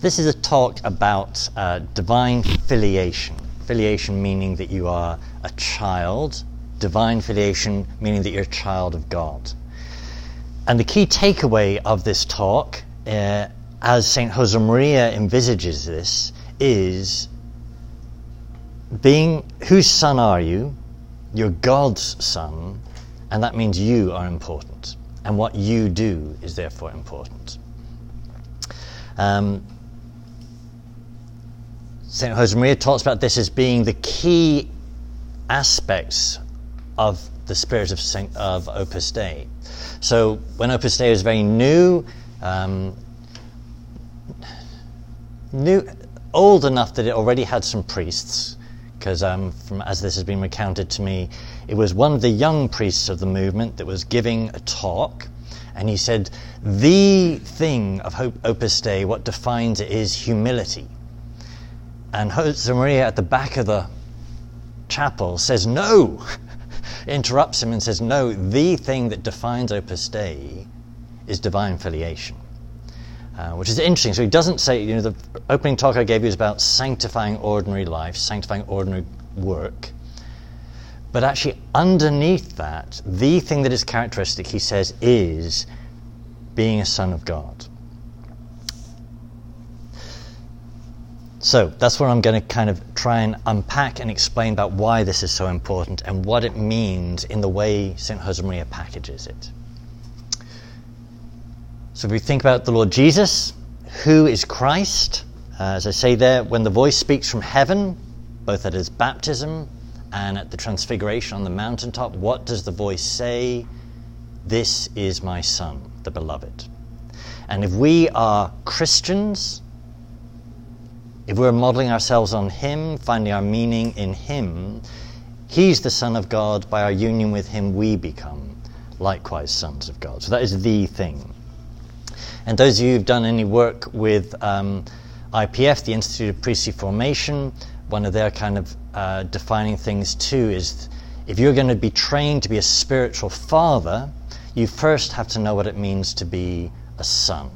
This is a talk about uh, divine filiation. Filiation meaning that you are a child, divine filiation meaning that you're a child of God. And the key takeaway of this talk, uh, as St. Josemaria envisages this, is being whose son are you? You're God's son, and that means you are important. And what you do is therefore important. Um, St. Josemaria talks about this as being the key aspects of the spirit of, Saint, of Opus Dei. So when Opus Dei was very new, um, new, old enough that it already had some priests, because um, as this has been recounted to me, it was one of the young priests of the movement that was giving a talk, and he said, the thing of Opus Dei, what defines it is humility. And Josemaria at the back of the chapel says, no, interrupts him and says, no, the thing that defines Opus Dei is divine filiation. Uh, which is interesting. So he doesn't say, you know, the opening talk I gave you is about sanctifying ordinary life, sanctifying ordinary work. But actually, underneath that, the thing that is characteristic, he says, is being a son of God. So that's what I'm going to kind of try and unpack and explain about why this is so important and what it means in the way St. Josemaria packages it. So if we think about the Lord Jesus, who is Christ? Uh, as I say there, when the voice speaks from heaven, both at his baptism and at the transfiguration on the mountaintop, what does the voice say? This is my Son, the beloved. And if we are Christians, if we're modeling ourselves on Him, finding our meaning in Him, He's the Son of God. By our union with Him, we become likewise sons of God. So that is the thing. And those of you who've done any work with um, IPF, the Institute of Priestly Formation, one of their kind of uh, defining things too is if you're going to be trained to be a spiritual father, you first have to know what it means to be a son.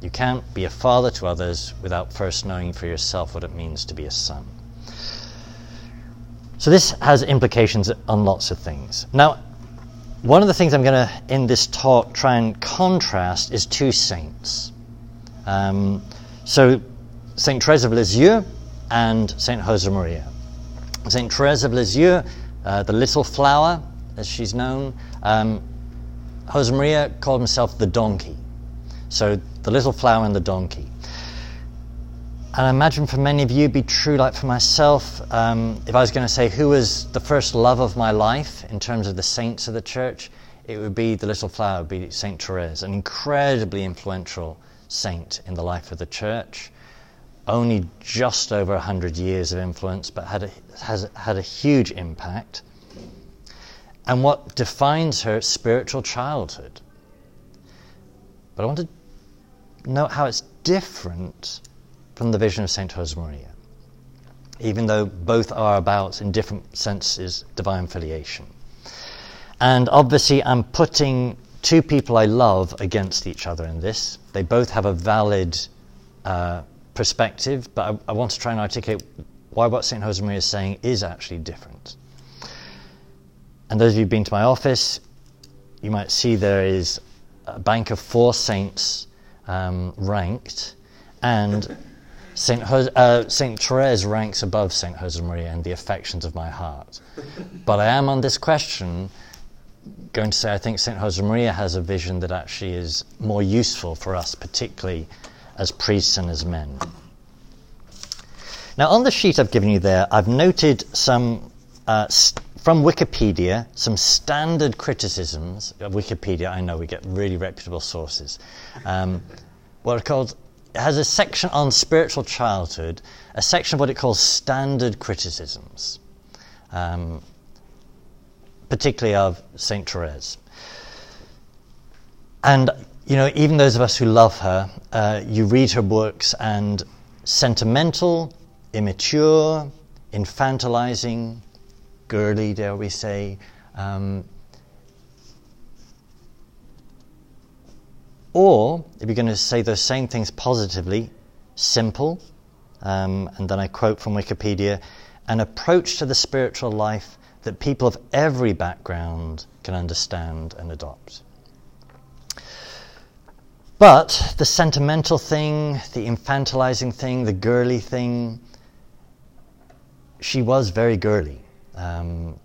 You can't be a father to others without first knowing for yourself what it means to be a son. So this has implications on lots of things. Now, one of the things I'm going to, in this talk, try and contrast is two saints. Um, so, Saint Therese of Lisieux and Saint Josemaria. Saint Therese of Lisieux, uh, the little flower, as she's known, um, Josemaria called himself the donkey. So, the little flower and the donkey. And I imagine for many of you, be true like for myself. Um, if I was going to say who was the first love of my life in terms of the saints of the church, it would be the little flower, would be Saint Therese, an incredibly influential saint in the life of the church. Only just over 100 years of influence, but had a, has had a huge impact. And what defines her spiritual childhood. But I want to note how it's different from the vision of St. Josemaria, even though both are about, in different senses, divine filiation. And obviously, I'm putting two people I love against each other in this. They both have a valid uh, perspective, but I, I, want to try and articulate why what St. Josemaria is saying is actually different. And those of you who've been to my office, you might see there is a bank of four saints um, ranked, and Saint, uh, Saint Therese ranks above Saint Josemaria in the affections of my heart. But I am on this question going to say I think Saint Josemaria has a vision that actually is more useful for us, particularly as priests and as men. Now, on the sheet I've given you there, I've noted some uh, st- from Wikipedia some standard criticisms of Wikipedia. I know we get really reputable sources. Um, what are called it has a section on spiritual childhood, a section of what it calls standard criticisms, um, particularly of St. Therese. And, you know, even those of us who love her, uh, you read her books and sentimental, immature, infantilizing, girly, dare we say, um, Or, if you're going to say those same things positively, simple, um, and then I quote from Wikipedia an approach to the spiritual life that people of every background can understand and adopt. But the sentimental thing, the infantilizing thing, the girly thing, she was very girly. Um,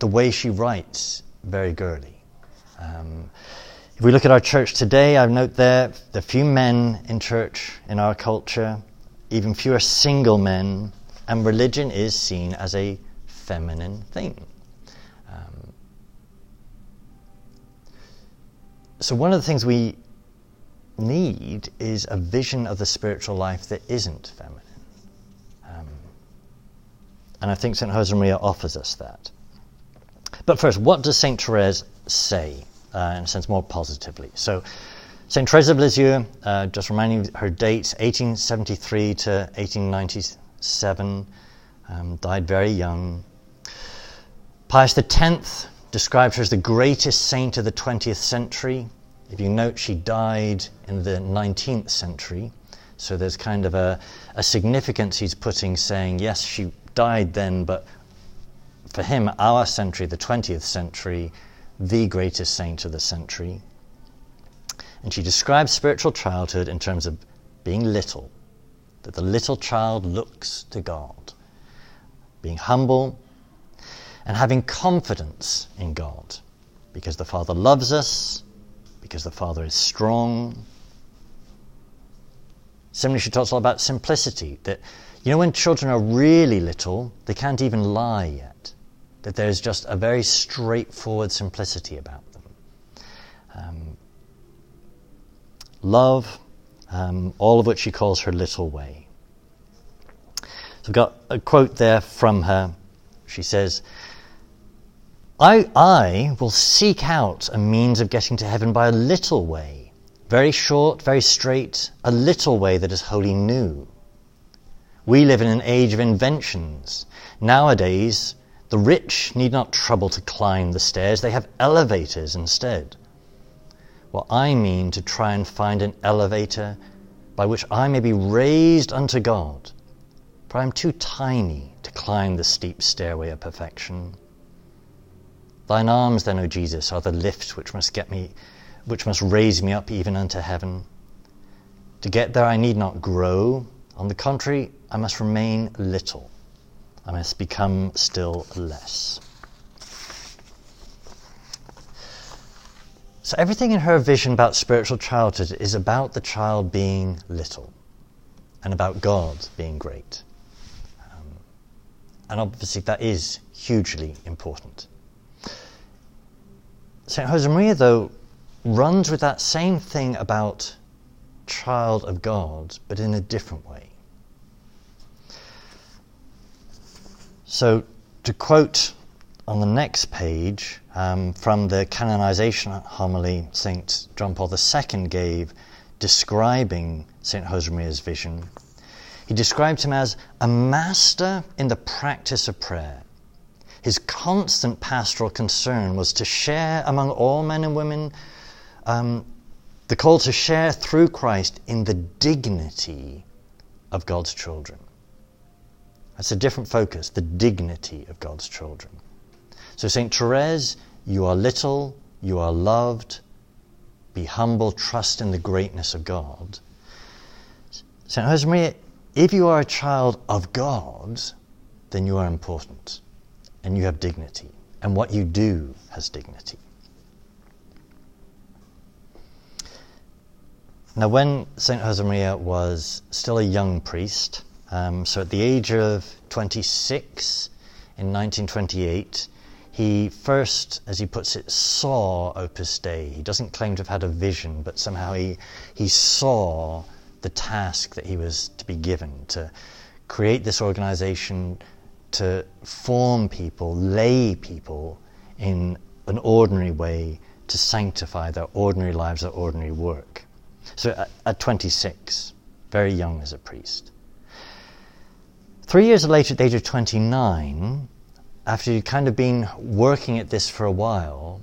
the way she writes, very girly. Um, if we look at our church today, I note there the few men in church in our culture, even fewer single men, and religion is seen as a feminine thing. Um, so, one of the things we need is a vision of the spiritual life that isn't feminine. Um, and I think St. Josemaria offers us that. But first, what does St. Therese say, uh, in a sense more positively? So, St. Therese of Lisieux, uh, just reminding her dates, 1873 to 1897, um, died very young. Pius X described her as the greatest saint of the 20th century. If you note, she died in the 19th century. So there's kind of a, a significance he's putting, saying, yes, she died then, but for him, our century, the 20th century, the greatest saint of the century. And she describes spiritual childhood in terms of being little, that the little child looks to God, being humble, and having confidence in God, because the Father loves us, because the Father is strong. Similarly, she talks a lot about simplicity, that, you know, when children are really little, they can't even lie yet that there's just a very straightforward simplicity about them. Um, love, um, all of which she calls her little way. So I've got a quote there from her. She says, I, I will seek out a means of getting to heaven by a little way, very short, very straight, a little way that is wholly new. We live in an age of inventions. Nowadays, the rich need not trouble to climb the stairs, they have elevators instead. Well, I mean to try and find an elevator by which I may be raised unto God, for I am too tiny to climb the steep stairway of perfection. Thine arms, then, O Jesus, are the lift which must get me, which must raise me up even unto heaven. To get there, I need not grow. On the contrary, I must remain little. I must become still less. So, everything in her vision about spiritual childhood is about the child being little and about God being great. Um, and obviously, that is hugely important. St. Josemaria, though, runs with that same thing about child of God, but in a different way. So, to quote on the next page um, from the canonization homily St. John Paul II gave describing St. Josemaria's vision, he described him as a master in the practice of prayer. His constant pastoral concern was to share among all men and women um, the call to share through Christ in the dignity of God's children. That's a different focus, the dignity of God's children. So, St. Therese, you are little, you are loved, be humble, trust in the greatness of God. St. Josemaria, if you are a child of God, then you are important and you have dignity, and what you do has dignity. Now, when St. Josemaria was still a young priest, um, so at the age of 26 in 1928, he first, as he puts it, saw Opus Dei. He doesn't claim to have had a vision, but somehow he, he saw the task that he was to be given to create this organization, to form people, lay people in an ordinary way to sanctify their ordinary lives, their ordinary work. So at, at 26, very young as a priest. Three years later, at the age of 29, after you'd kind of been working at this for a while,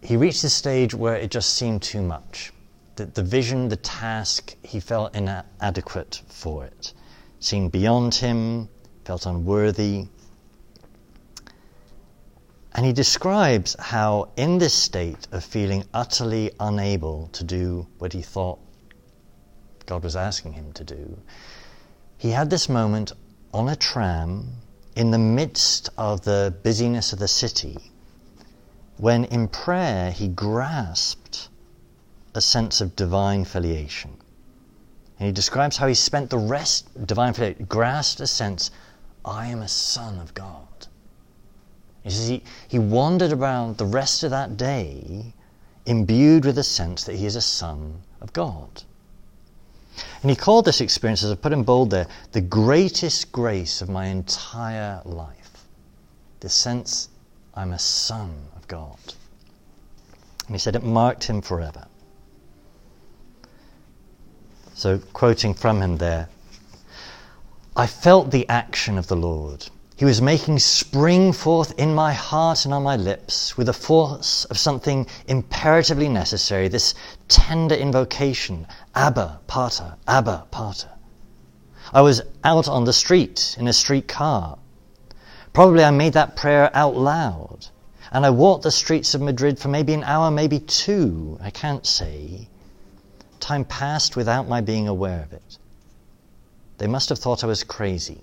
he reached a stage where it just seemed too much. That the vision, the task, he felt inadequate for it. Seemed beyond him, felt unworthy. And he describes how, in this state of feeling utterly unable to do what he thought God was asking him to do, he had this moment on a tram in the midst of the busyness of the city when, in prayer, he grasped a sense of divine filiation. And he describes how he spent the rest, divine filiation, grasped a sense, I am a son of God. He says he, he wandered around the rest of that day imbued with a sense that he is a son of God. And he called this experience, as I put in bold there, the greatest grace of my entire life. The sense I'm a son of God. And he said it marked him forever. So, quoting from him there, I felt the action of the Lord he was making spring forth in my heart and on my lips with the force of something imperatively necessary, this tender invocation, Abba, Pater, Abba, Pater. I was out on the street in a street car. Probably I made that prayer out loud. And I walked the streets of Madrid for maybe an hour, maybe two, I can't say. Time passed without my being aware of it. They must have thought I was crazy.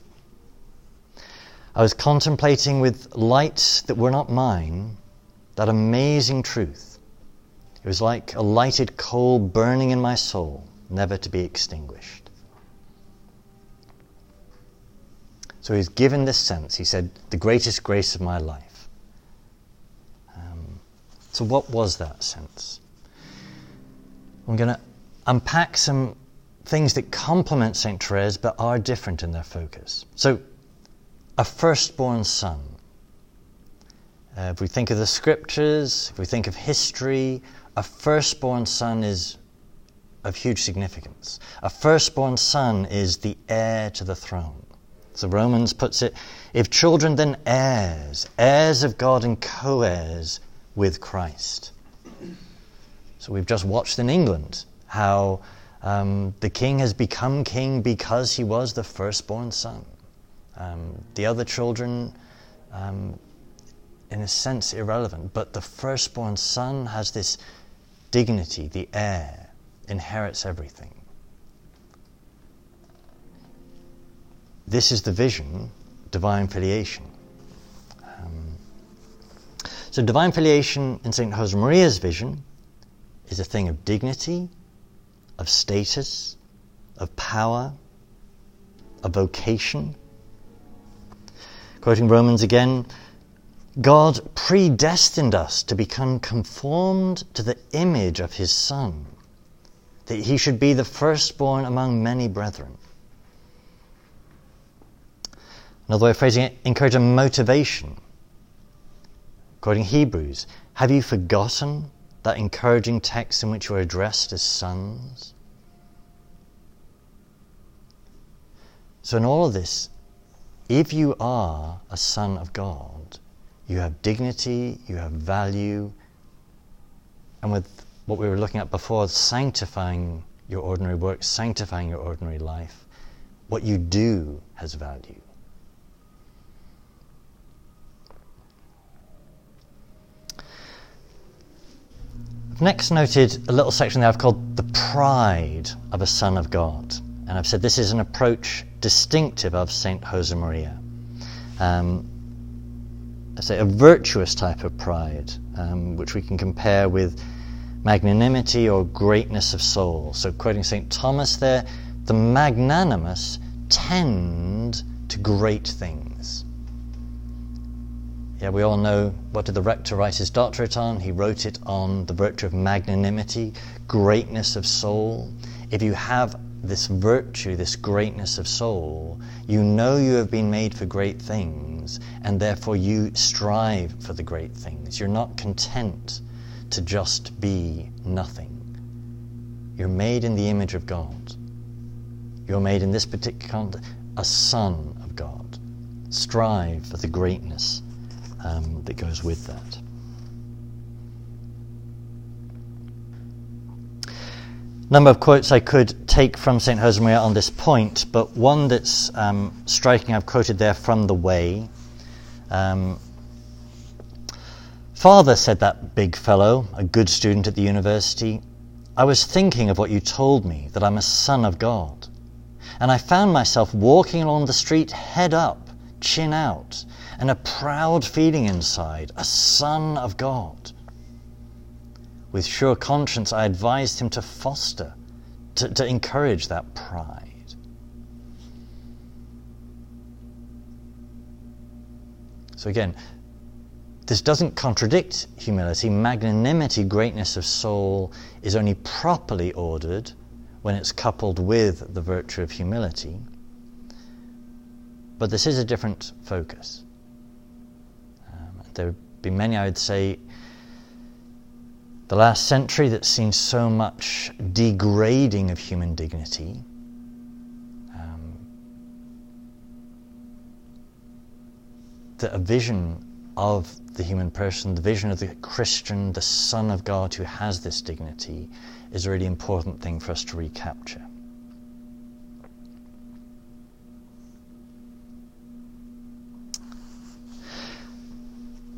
I was contemplating with lights that were not mine that amazing truth. It was like a lighted coal burning in my soul, never to be extinguished. So he's given this sense. He said, the greatest grace of my life. Um, so, what was that sense? I'm going to unpack some things that complement St. Therese but are different in their focus. So, a firstborn son. Uh, if we think of the scriptures, if we think of history, a firstborn son is of huge significance. A firstborn son is the heir to the throne. So Romans puts it if children, then heirs, heirs of God and co heirs with Christ. So we've just watched in England how um, the king has become king because he was the firstborn son. Um, the other children, um, in a sense, irrelevant, but the firstborn son has this dignity, the heir, inherits everything. This is the vision, divine filiation. Um, so, divine filiation in St. Josemaria's vision is a thing of dignity, of status, of power, of vocation Quoting Romans again, God predestined us to become conformed to the image of his Son, that he should be the firstborn among many brethren. Another way of phrasing it, encourage a motivation. Quoting Hebrews, have you forgotten that encouraging text in which are addressed as sons? So, in all of this, if you are a son of God, you have dignity, you have value, and with what we were looking at before, sanctifying your ordinary work, sanctifying your ordinary life, what you do has value. Next noted a little section there I've called the pride of a son of God. And I've said this is an approach distinctive of St. Josemaria. Um, I say a virtuous type of pride, um, which we can compare with magnanimity or greatness of soul. So, quoting St. Thomas there, the magnanimous tend to great things. Yeah, we all know what did the rector write his doctorate on? He wrote it on the virtue of magnanimity, greatness of soul. If you have this virtue, this greatness of soul, you know you have been made for great things, and therefore you strive for the great things. You're not content to just be nothing. You're made in the image of God. You're made in this particular context a son of God. Strive for the greatness um, that goes with that. number of quotes I could take from St. Josemaria on this point, but one that's um, striking I've quoted there from The Way. Um, Father, said that big fellow, a good student at the university, I was thinking of what you told me, that I'm a son of God. And I found myself walking along the street head up, chin out, and a proud feeling inside, a son of God. With sure conscience, I advised him to foster, to, to encourage that pride. So, again, this doesn't contradict humility. Magnanimity, greatness of soul, is only properly ordered when it's coupled with the virtue of humility. But this is a different focus. There would be many, I would say, the last century that's seen so much degrading of human dignity. Um, that a vision of the human person, the vision of the Christian, the Son of God who has this dignity, is a really important thing for us to recapture.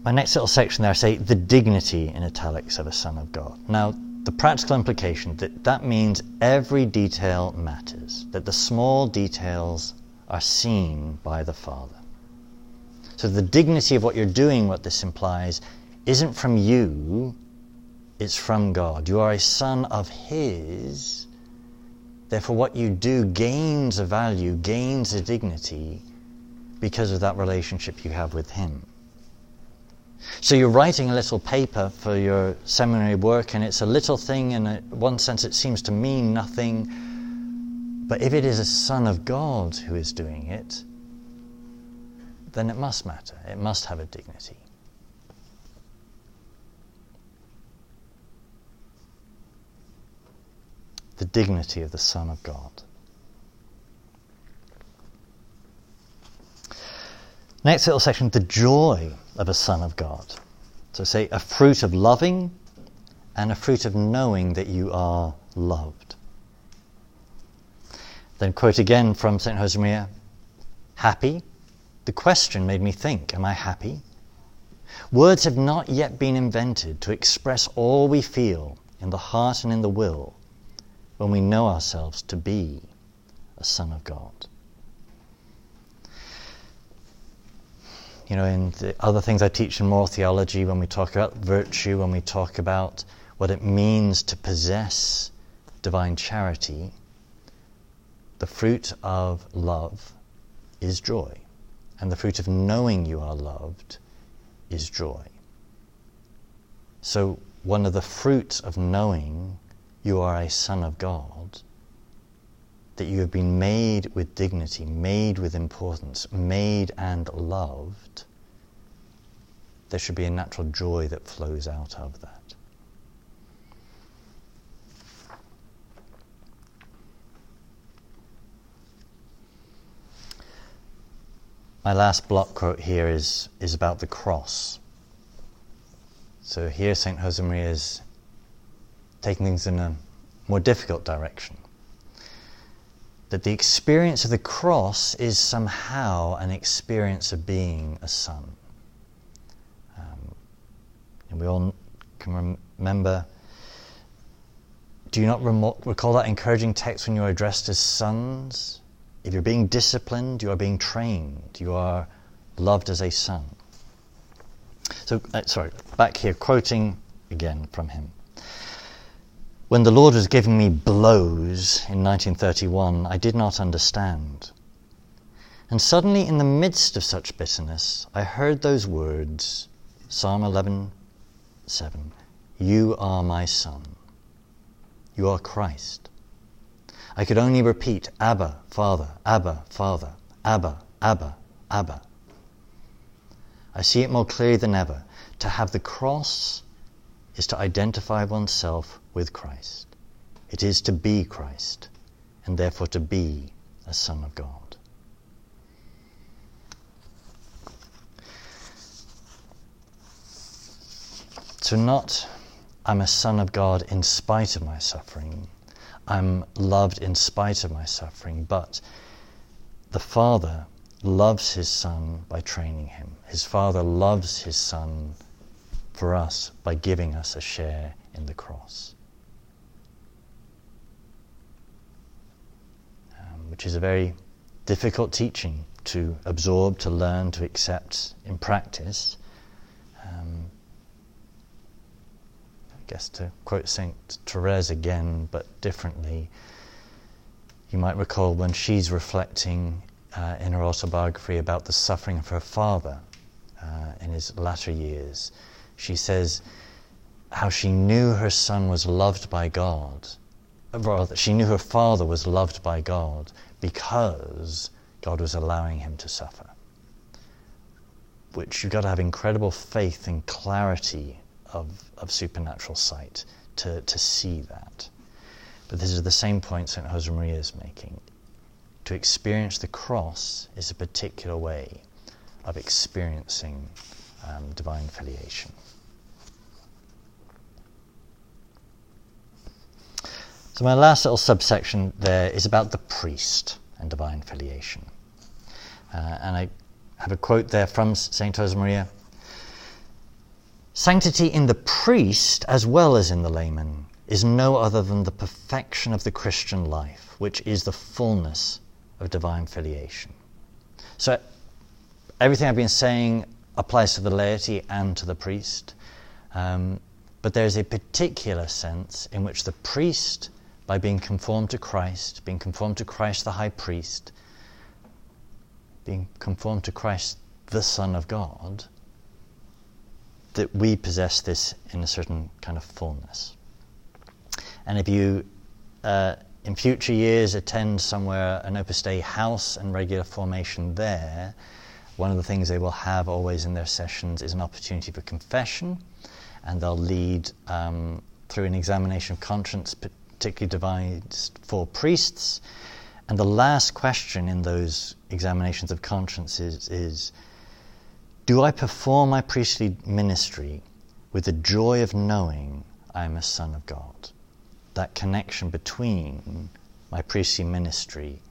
My next little section there, I say the dignity in italics of a son of God. Now, the practical implication that that means every detail matters, that the small details are seen by the Father. So the dignity of what you're doing, what this implies, isn't from you, it's from God. You are a son of His. Therefore, what you do gains a value, gains a dignity because of that relationship you have with Him. So you're writing a little paper for your seminary work, and it's a little thing, and in one sense it seems to mean nothing. But if it is a Son of God who is doing it, then it must matter. It must have a dignity. The dignity of the Son of God. Next little section the joy of a son of God. So say a fruit of loving and a fruit of knowing that you are loved. Then quote again from St. Josemaria Happy? The question made me think Am I happy? Words have not yet been invented to express all we feel in the heart and in the will when we know ourselves to be a Son of God. You know, in the other things I teach in moral theology, when we talk about virtue, when we talk about what it means to possess divine charity, the fruit of love is joy. And the fruit of knowing you are loved is joy. So, one of the fruits of knowing you are a son of God, that you have been made with dignity, made with importance, made and loved, there should be a natural joy that flows out of that. My last block quote here is, is about the cross. So here St. Josemaria is taking things in a more difficult direction. That the experience of the cross is somehow an experience of being a son. And we all can remember. Do you not recall that encouraging text when you are addressed as sons? If you're being disciplined, you are being trained. You are loved as a son. So, uh, sorry, back here, quoting again from him. When the Lord was giving me blows in 1931, I did not understand. And suddenly, in the midst of such bitterness, I heard those words, Psalm 11, 7. You are my son. You are Christ. I could only repeat, Abba, Father, Abba, Father, Abba, Abba, Abba. I see it more clearly than ever. To have the cross is to identify oneself with Christ. It is to be Christ, and therefore to be a Son of God. So, not I'm a son of God in spite of my suffering. I'm loved in spite of my suffering, but the Father loves his Son by training him. His Father loves his Son for us by giving us a share in the cross. Um, which is a very difficult teaching to absorb, to learn, to accept in practice. Um, I guess to quote St. Therese again, but differently, you might recall when she's reflecting uh, in her autobiography about the suffering of her father uh, in his latter years. She says how she knew her son was loved by God, rather, she knew her father was loved by God because God was allowing him to suffer. Which you've got to have incredible faith and clarity of, of supernatural sight to, to see that. But this is the same point St. Josemaria is making. To experience the cross is a particular way of experiencing um, divine filiation. So, my last little subsection there is about the priest and divine filiation. Uh, and I have a quote there from St. Josemaria Sanctity in the priest as well as in the layman is no other than the perfection of the Christian life, which is the fullness of divine filiation. So, everything I've been saying applies to the laity and to the priest, um, but there's a particular sense in which the priest, by being conformed to Christ, being conformed to Christ the high priest, being conformed to Christ the Son of God, that we possess this in a certain kind of fullness. And if you, uh, in future years, attend somewhere an Opus Dei house and regular formation there, one of the things they will have always in their sessions is an opportunity for confession, and they'll lead um, through an examination of conscience, particularly devised for priests. And the last question in those examinations of conscience is, is do I perform my priestly ministry with the joy of knowing I am a son of God? That connection between my priestly ministry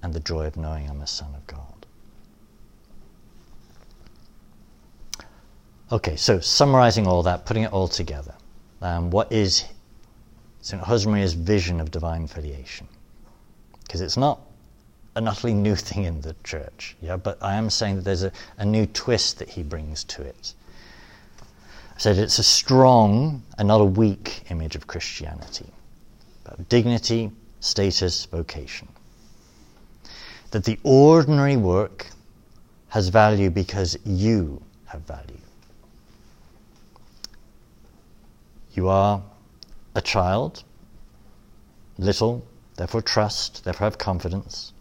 and the joy of knowing I'm a son of God. Okay, so summarizing all that, putting it all together, um, what is St. Josemaria's vision of divine filiation? Because it's not an utterly new thing in the church. Yeah, but I am saying that there's a, a new twist that he brings to it. I said it's a strong and not a weak image of Christianity, dignity, status, vocation. That the ordinary work has value because you have value. You are a child, little, therefore trust, therefore have confidence.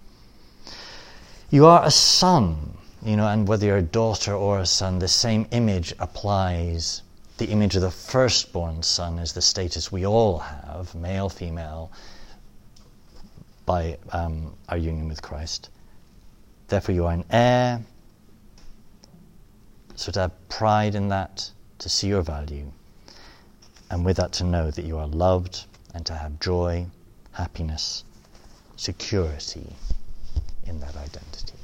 You are a son, you know, and whether you're a daughter or a son, the same image applies. The image of the firstborn son is the status we all have, male, female, by um, our union with Christ. Therefore, you are an heir. So to have pride in that, to see your value, and with that to know that you are loved and to have joy, happiness, security in that identity.